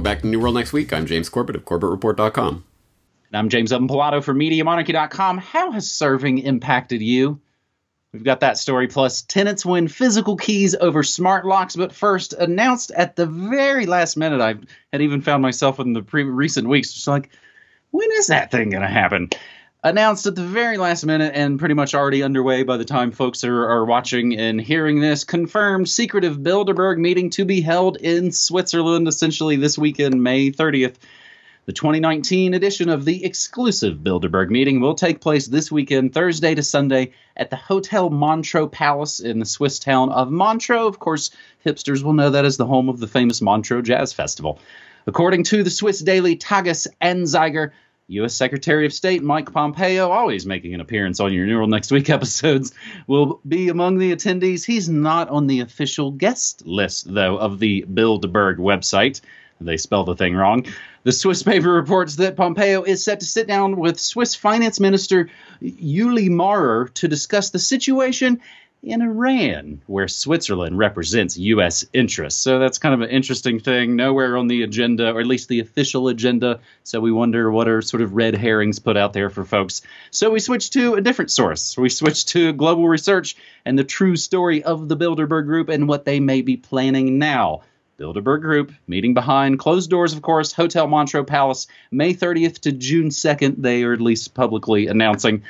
welcome back to New World Next Week. I'm James Corbett of CorbettReport.com. And I'm James Evan Pilato from MediaMonarchy.com. How has serving impacted you? We've got that story, plus tenants win physical keys over smart locks. But first, announced at the very last minute, I had even found myself in the pre- recent weeks, just like, when is that thing going to happen? Announced at the very last minute and pretty much already underway by the time folks are, are watching and hearing this. Confirmed secretive Bilderberg meeting to be held in Switzerland essentially this weekend, May 30th. The 2019 edition of the exclusive Bilderberg meeting will take place this weekend, Thursday to Sunday, at the Hotel Montreux Palace in the Swiss town of Montreux. Of course, hipsters will know that as the home of the famous Montreux Jazz Festival. According to the Swiss daily Tages Anzeiger, U.S. Secretary of State Mike Pompeo, always making an appearance on your World Next Week episodes, will be among the attendees. He's not on the official guest list, though, of the Bilderberg website. They spell the thing wrong. The Swiss paper reports that Pompeo is set to sit down with Swiss Finance Minister Ueli Maurer to discuss the situation in Iran, where Switzerland represents U.S. interests. So that's kind of an interesting thing. Nowhere on the agenda, or at least the official agenda. So we wonder what are sort of red herrings put out there for folks. So we switch to a different source. We switch to global research and the true story of the Bilderberg Group and what they may be planning now. Bilderberg Group, meeting behind closed doors, of course, Hotel Montreux Palace, May 30th to June 2nd. They are at least publicly announcing.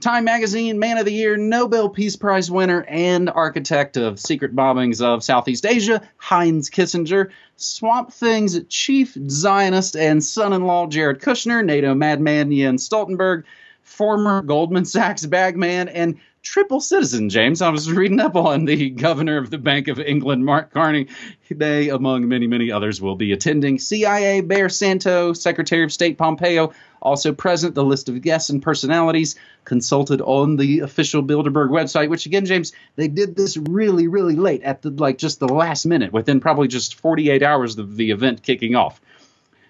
Time Magazine Man of the Year, Nobel Peace Prize winner, and architect of secret bombings of Southeast Asia, Heinz Kissinger, Swamp Thing's chief Zionist and son in law, Jared Kushner, NATO madman Jens Stoltenberg, former Goldman Sachs bagman, and triple citizen, James. I was reading up on the governor of the Bank of England, Mark Carney. They, among many, many others, will be attending. CIA Bear Santo, Secretary of State Pompeo, also present. The list of guests and personalities consulted on the official Bilderberg website, which again, James, they did this really, really late at the like just the last minute, within probably just 48 hours of the event kicking off.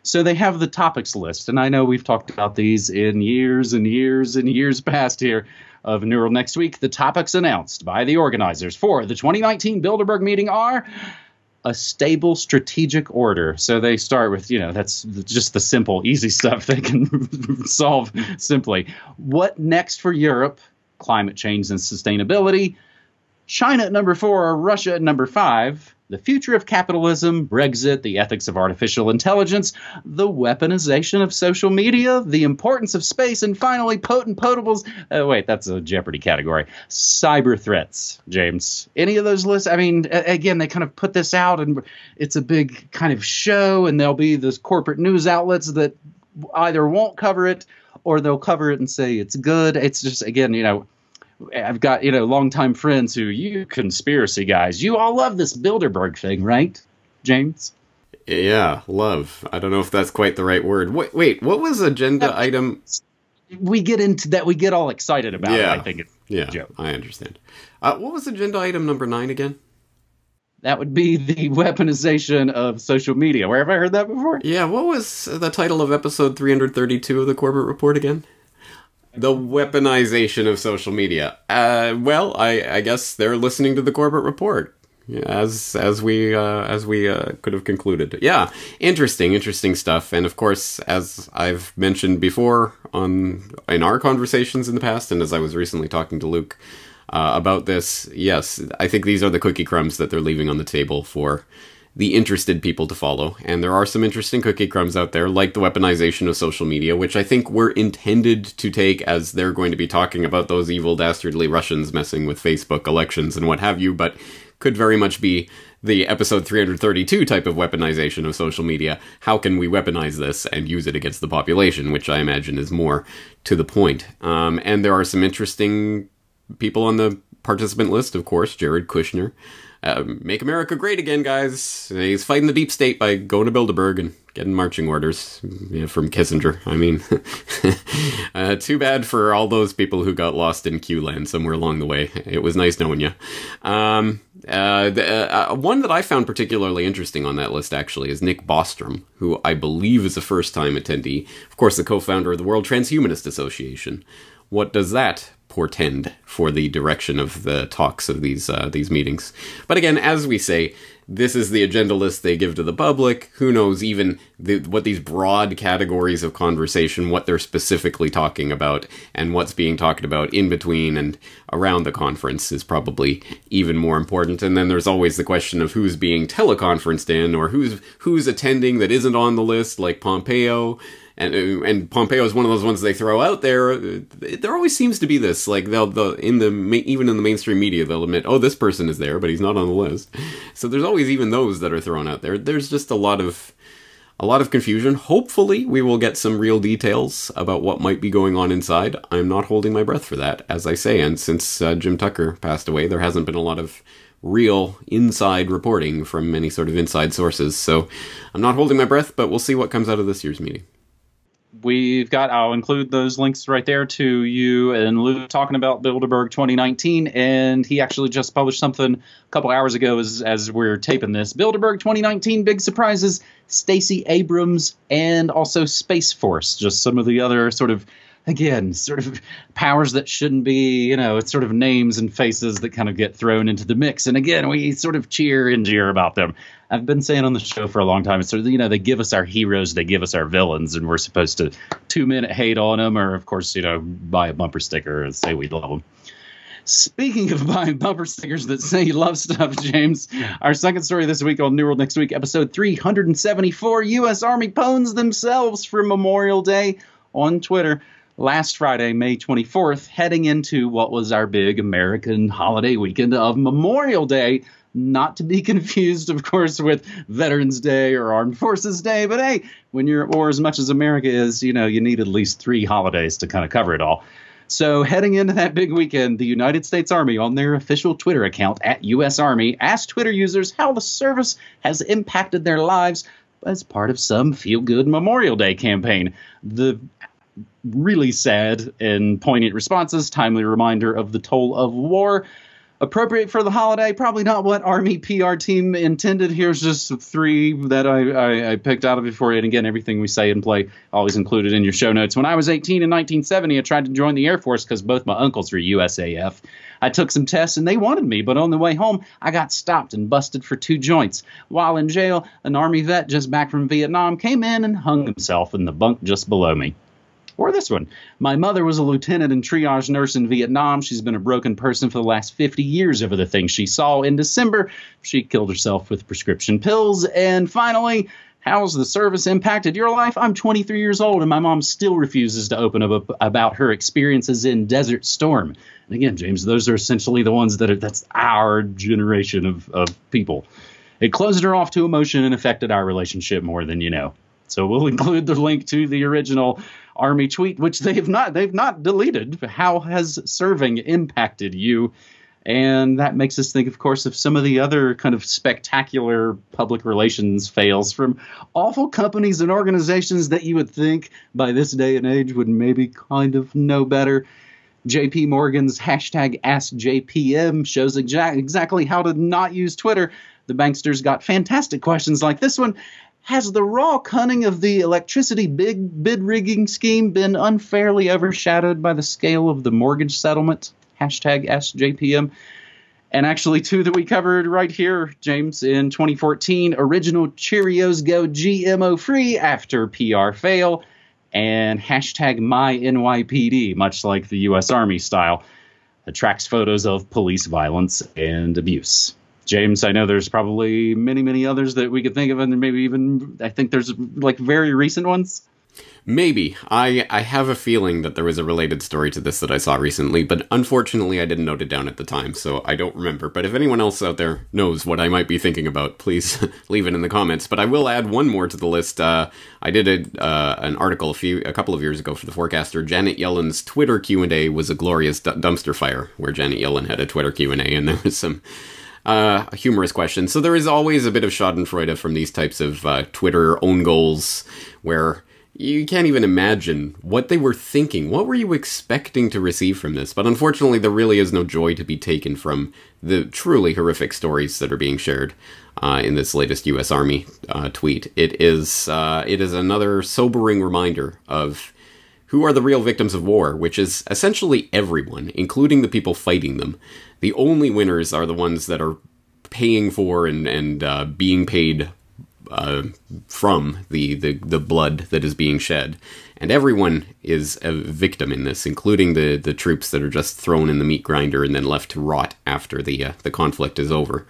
So they have the topics list, and I know we've talked about these in years and years and years past here of New World Next Week. The topics announced by the organizers for the 2019 Bilderberg meeting are a stable strategic order. So they start with, you know, that's just the simple, easy stuff they can solve simply. What next for Europe? Climate change and sustainability. China at number four, Russia at number five the future of capitalism, Brexit, the ethics of artificial intelligence, the weaponization of social media, the importance of space, and finally, potent potables. Uh, wait, that's a Jeopardy category. Cyber threats, James. Any of those lists? I mean, again, they kind of put this out, and it's a big kind of show, and there'll be those corporate news outlets that either won't cover it or they'll cover it and say it's good. It's just, again, you know, I've got you know longtime friends who you conspiracy guys. You all love this Bilderberg thing, right, James? Yeah, love. I don't know if that's quite the right word. Wait, wait what was agenda item? We get into that. We get all excited about yeah. it. I think it's yeah. I understand. Uh, what was agenda item number nine again? That would be the weaponization of social media. Where have I heard that before? Yeah. What was the title of episode 332 of the Corbett Report again? The weaponization of social media. Uh, well, I, I guess they're listening to the Corbett report, as as we uh, as we uh, could have concluded. Yeah, interesting, interesting stuff. And of course, as I've mentioned before on in our conversations in the past, and as I was recently talking to Luke uh, about this, yes, I think these are the cookie crumbs that they're leaving on the table for the interested people to follow. And there are some interesting cookie crumbs out there, like the weaponization of social media, which I think were intended to take as they're going to be talking about those evil, dastardly Russians messing with Facebook elections and what have you, but could very much be the episode 332 type of weaponization of social media. How can we weaponize this and use it against the population, which I imagine is more to the point. Um, and there are some interesting people on the participant list, of course, Jared Kushner. Um, make America great again, guys. He's fighting the deep state by going to Bilderberg and getting marching orders from Kissinger. I mean, uh, too bad for all those people who got lost in Q land somewhere along the way. It was nice knowing you. Um, uh, the, uh, one that I found particularly interesting on that list actually is Nick Bostrom, who I believe is a first time attendee. Of course, the co founder of the World Transhumanist Association. What does that portend for the direction of the talks of these uh, these meetings. But again, as we say, this is the agenda list they give to the public. Who knows even the, what these broad categories of conversation, what they're specifically talking about, and what's being talked about in between and around the conference is probably even more important. And then there's always the question of who's being teleconferenced in or who's who's attending that isn't on the list, like Pompeo and and Pompeo is one of those ones they throw out there. There always seems to be this like they'll, they'll in the even in the mainstream media they'll admit oh this person is there but he's not on the list. So there's always even those that are thrown out there. There's just a lot of a lot of confusion. Hopefully we will get some real details about what might be going on inside. I'm not holding my breath for that as I say and since uh, Jim Tucker passed away there hasn't been a lot of real inside reporting from any sort of inside sources. So I'm not holding my breath but we'll see what comes out of this year's meeting we've got i'll include those links right there to you and Lou talking about bilderberg 2019 and he actually just published something a couple hours ago as, as we're taping this. Bilderberg 2019 big surprises stacey abrams and also space force. Just some of the other sort of again, sort of powers that shouldn't be, you know, it's sort of names and faces that kind of get thrown into the mix. And again, we sort of cheer and jeer about them. I've been saying on the show for a long time, it's sort of, you know, they give us our heroes, they give us our villains, and we're supposed to two minute hate on them, or of course, you know, buy a bumper sticker and say we love them. Speaking of buying bumper stickers that say you love stuff, James, our second story this week on New World Next Week, episode 374 U.S. Army ponies themselves for Memorial Day on Twitter last Friday, May 24th, heading into what was our big American holiday weekend of Memorial Day. Not to be confused, of course, with Veterans Day or Armed Forces Day, but hey, when you're at war as much as America is, you know, you need at least three holidays to kind of cover it all. So, heading into that big weekend, the United States Army, on their official Twitter account at U.S. Army, asked Twitter users how the service has impacted their lives as part of some feel good Memorial Day campaign. The really sad and poignant responses, timely reminder of the toll of war. Appropriate for the holiday, probably not what Army PR team intended. Here's just three that I, I, I picked out of before. And again, everything we say and play always included in your show notes. When I was 18 in 1970, I tried to join the Air Force because both my uncles were USAF. I took some tests and they wanted me, but on the way home, I got stopped and busted for two joints. While in jail, an Army vet just back from Vietnam came in and hung himself in the bunk just below me. Or this one. My mother was a lieutenant and triage nurse in Vietnam. She's been a broken person for the last 50 years over the things she saw. In December, she killed herself with prescription pills. And finally, how's the service impacted your life? I'm 23 years old, and my mom still refuses to open up about her experiences in Desert Storm. And again, James, those are essentially the ones that are that's our generation of, of people. It closed her off to emotion and affected our relationship more than you know. So we'll include the link to the original army tweet, which they have not they've not deleted. How has serving impacted you? And that makes us think, of course, of some of the other kind of spectacular public relations fails from awful companies and organizations that you would think by this day and age would maybe kind of know better. JP Morgan's hashtag AskJPM shows exa- exactly how to not use Twitter. The banksters got fantastic questions like this one has the raw cunning of the electricity big bid rigging scheme been unfairly overshadowed by the scale of the mortgage settlement? Hashtag AskJPM. And actually, two that we covered right here, James, in 2014 original Cheerios go GMO free after PR fail, and hashtag MyNYPD, much like the U.S. Army style, attracts photos of police violence and abuse. James, I know there's probably many, many others that we could think of, and maybe even I think there's like very recent ones. Maybe. I, I have a feeling that there was a related story to this that I saw recently, but unfortunately I didn't note it down at the time, so I don't remember. But if anyone else out there knows what I might be thinking about, please leave it in the comments. But I will add one more to the list. Uh, I did a, uh, an article a few a couple of years ago for the Forecaster. Janet Yellen's Twitter Q&A was a glorious d- dumpster fire, where Janet Yellen had a Twitter Q&A, and there was some uh, a humorous question. So there is always a bit of Schadenfreude from these types of uh, Twitter own goals where you can't even imagine what they were thinking. What were you expecting to receive from this? But unfortunately, there really is no joy to be taken from the truly horrific stories that are being shared uh, in this latest U.S. Army uh, tweet. It is uh, it is another sobering reminder of who are the real victims of war, which is essentially everyone, including the people fighting them. The only winners are the ones that are paying for and, and uh, being paid uh, from the, the, the blood that is being shed. And everyone is a victim in this, including the, the troops that are just thrown in the meat grinder and then left to rot after the, uh, the conflict is over.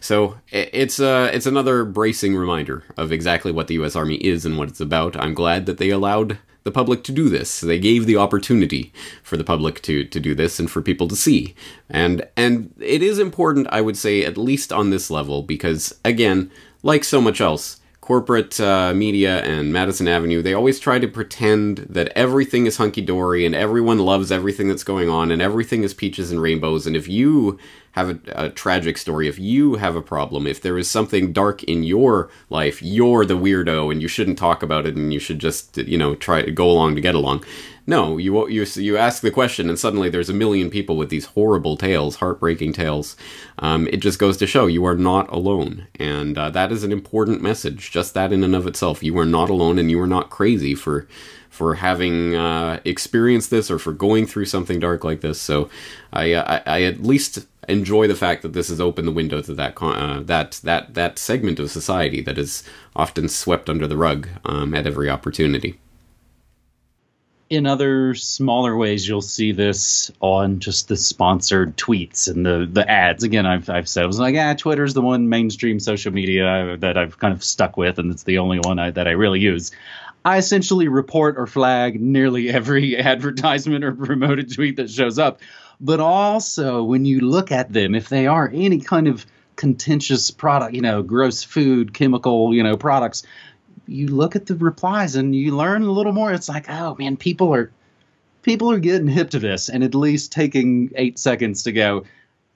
So it's uh, it's another bracing reminder of exactly what the U.S. Army is and what it's about. I'm glad that they allowed the public to do this. They gave the opportunity for the public to to do this and for people to see. And and it is important, I would say, at least on this level, because again, like so much else, corporate uh, media and Madison Avenue, they always try to pretend that everything is hunky dory and everyone loves everything that's going on and everything is peaches and rainbows. And if you have a, a, tragic story, if you have a problem, if there is something dark in your life, you're the weirdo and you shouldn't talk about it and you should just, you know, try to go along to get along. No, you you you ask the question and suddenly there's a million people with these horrible tales, heartbreaking tales. Um, it just goes to show you are not alone, and uh, that is an important message. Just that in and of itself, you are not alone, and you are not crazy for for having uh, experienced this or for going through something dark like this. So I, uh, I, I at least enjoy the fact that this has opened the window to that uh, that that that segment of society that is often swept under the rug um, at every opportunity. In other smaller ways, you'll see this on just the sponsored tweets and the the ads. Again, I've I've said I was like, ah, Twitter's the one mainstream social media that I've kind of stuck with, and it's the only one I, that I really use. I essentially report or flag nearly every advertisement or promoted tweet that shows up. But also, when you look at them, if they are any kind of contentious product, you know, gross food, chemical, you know, products, you look at the replies and you learn a little more. It's like, oh man, people are people are getting hip to this and at least taking eight seconds to go,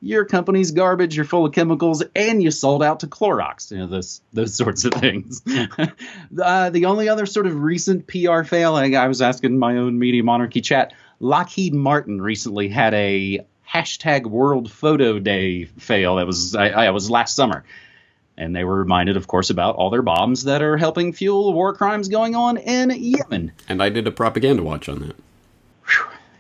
your company's garbage, you're full of chemicals, and you sold out to Clorox. You know, those those sorts of things. uh, the only other sort of recent PR fail, I, I was asking my own Media Monarchy chat. Lockheed Martin recently had a hashtag World Photo Day fail. That was I, I was last summer, and they were reminded, of course, about all their bombs that are helping fuel war crimes going on in Yemen. And I did a propaganda watch on that.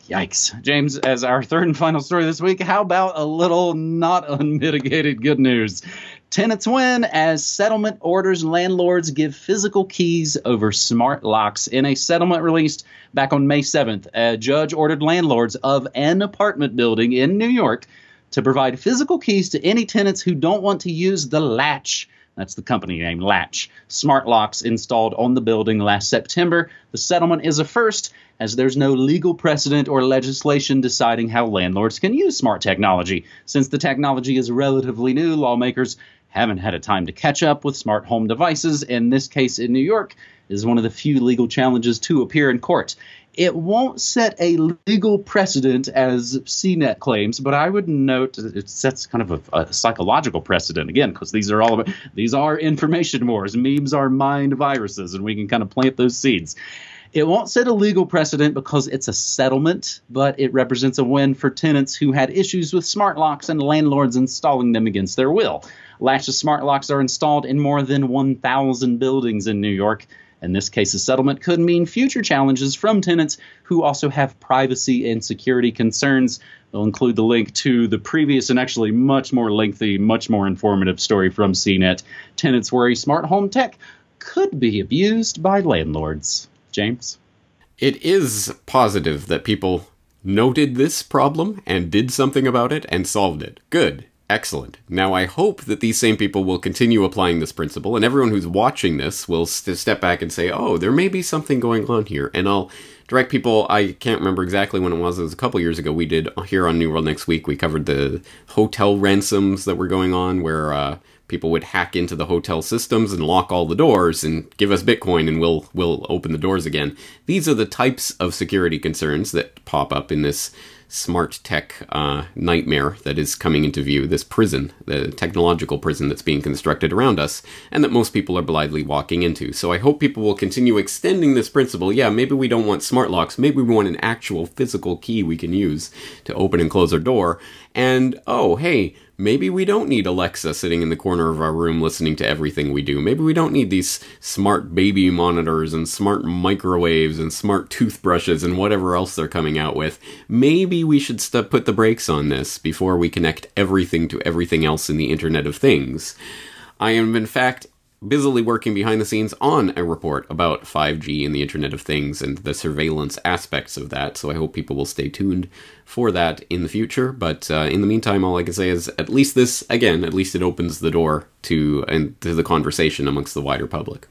Yikes. James, as our third and final story this week, how about a little not unmitigated good news? Tenants win as settlement orders landlords give physical keys over smart locks. In a settlement released back on May 7th, a judge ordered landlords of an apartment building in New York to provide physical keys to any tenants who don't want to use the latch that's the company name, Latch. Smart locks installed on the building last September. The settlement is a first, as there's no legal precedent or legislation deciding how landlords can use smart technology. Since the technology is relatively new, lawmakers haven't had a time to catch up with smart home devices, and this case in New York is one of the few legal challenges to appear in court. It won't set a legal precedent as CNET claims, but I would note it sets kind of a, a psychological precedent again, because these are all about, these are information wars. Memes are mind viruses, and we can kind of plant those seeds. It won't set a legal precedent because it's a settlement, but it represents a win for tenants who had issues with smart locks and landlords installing them against their will. Latches smart locks are installed in more than 1,000 buildings in New York. In this case, a settlement could mean future challenges from tenants who also have privacy and security concerns. We'll include the link to the previous and actually much more lengthy, much more informative story from CNET. Tenants worry smart home tech could be abused by landlords. James? It is positive that people noted this problem and did something about it and solved it. Good. Excellent. Now, I hope that these same people will continue applying this principle, and everyone who's watching this will st- step back and say, oh, there may be something going on here. And I'll direct people, I can't remember exactly when it was, it was a couple years ago. We did here on New World Next Week, we covered the hotel ransoms that were going on, where uh, people would hack into the hotel systems and lock all the doors and give us Bitcoin and we'll, we'll open the doors again. These are the types of security concerns that pop up in this smart tech uh, nightmare that is coming into view, this prison, the technological prison that's being constructed around us, and that most people are blithely walking into. So I hope people will continue extending this principle. Yeah, maybe we don't want smart locks, maybe we want an actual physical key we can use to open and close our door. And oh, hey, maybe we don't need Alexa sitting in the corner of our room listening to everything we do. Maybe we don't need these smart baby monitors and smart microwaves and smart toothbrushes and whatever else they're coming out with. Maybe we should st- put the brakes on this before we connect everything to everything else in the Internet of Things. I am, in fact, busily working behind the scenes on a report about 5G and the Internet of Things and the surveillance aspects of that. So I hope people will stay tuned for that in the future. But uh, in the meantime, all I can say is at least this, again, at least it opens the door to and to the conversation amongst the wider public.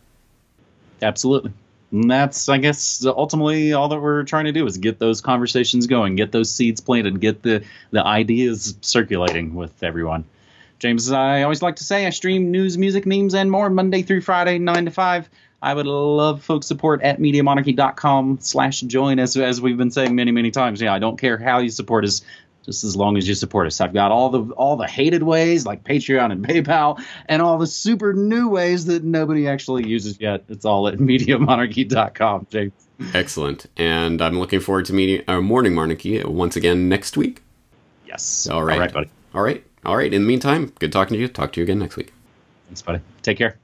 Absolutely. And that's, I guess, ultimately all that we're trying to do is get those conversations going, get those seeds planted, get the, the ideas circulating with everyone. James, as I always like to say I stream news, music, memes, and more Monday through Friday, 9 to 5. I would love folks support at MediaMonarchy.com slash join, as, as we've been saying many, many times. Yeah, I don't care how you support us, just as long as you support us. I've got all the all the hated ways like Patreon and PayPal, and all the super new ways that nobody actually uses yet. It's all at MediaMonarchy.com, James. Excellent. And I'm looking forward to meeting uh, Morning Monarchy once again next week. Yes. All right. All right, buddy. All right. All right. In the meantime, good talking to you. Talk to you again next week. Thanks, buddy. Take care.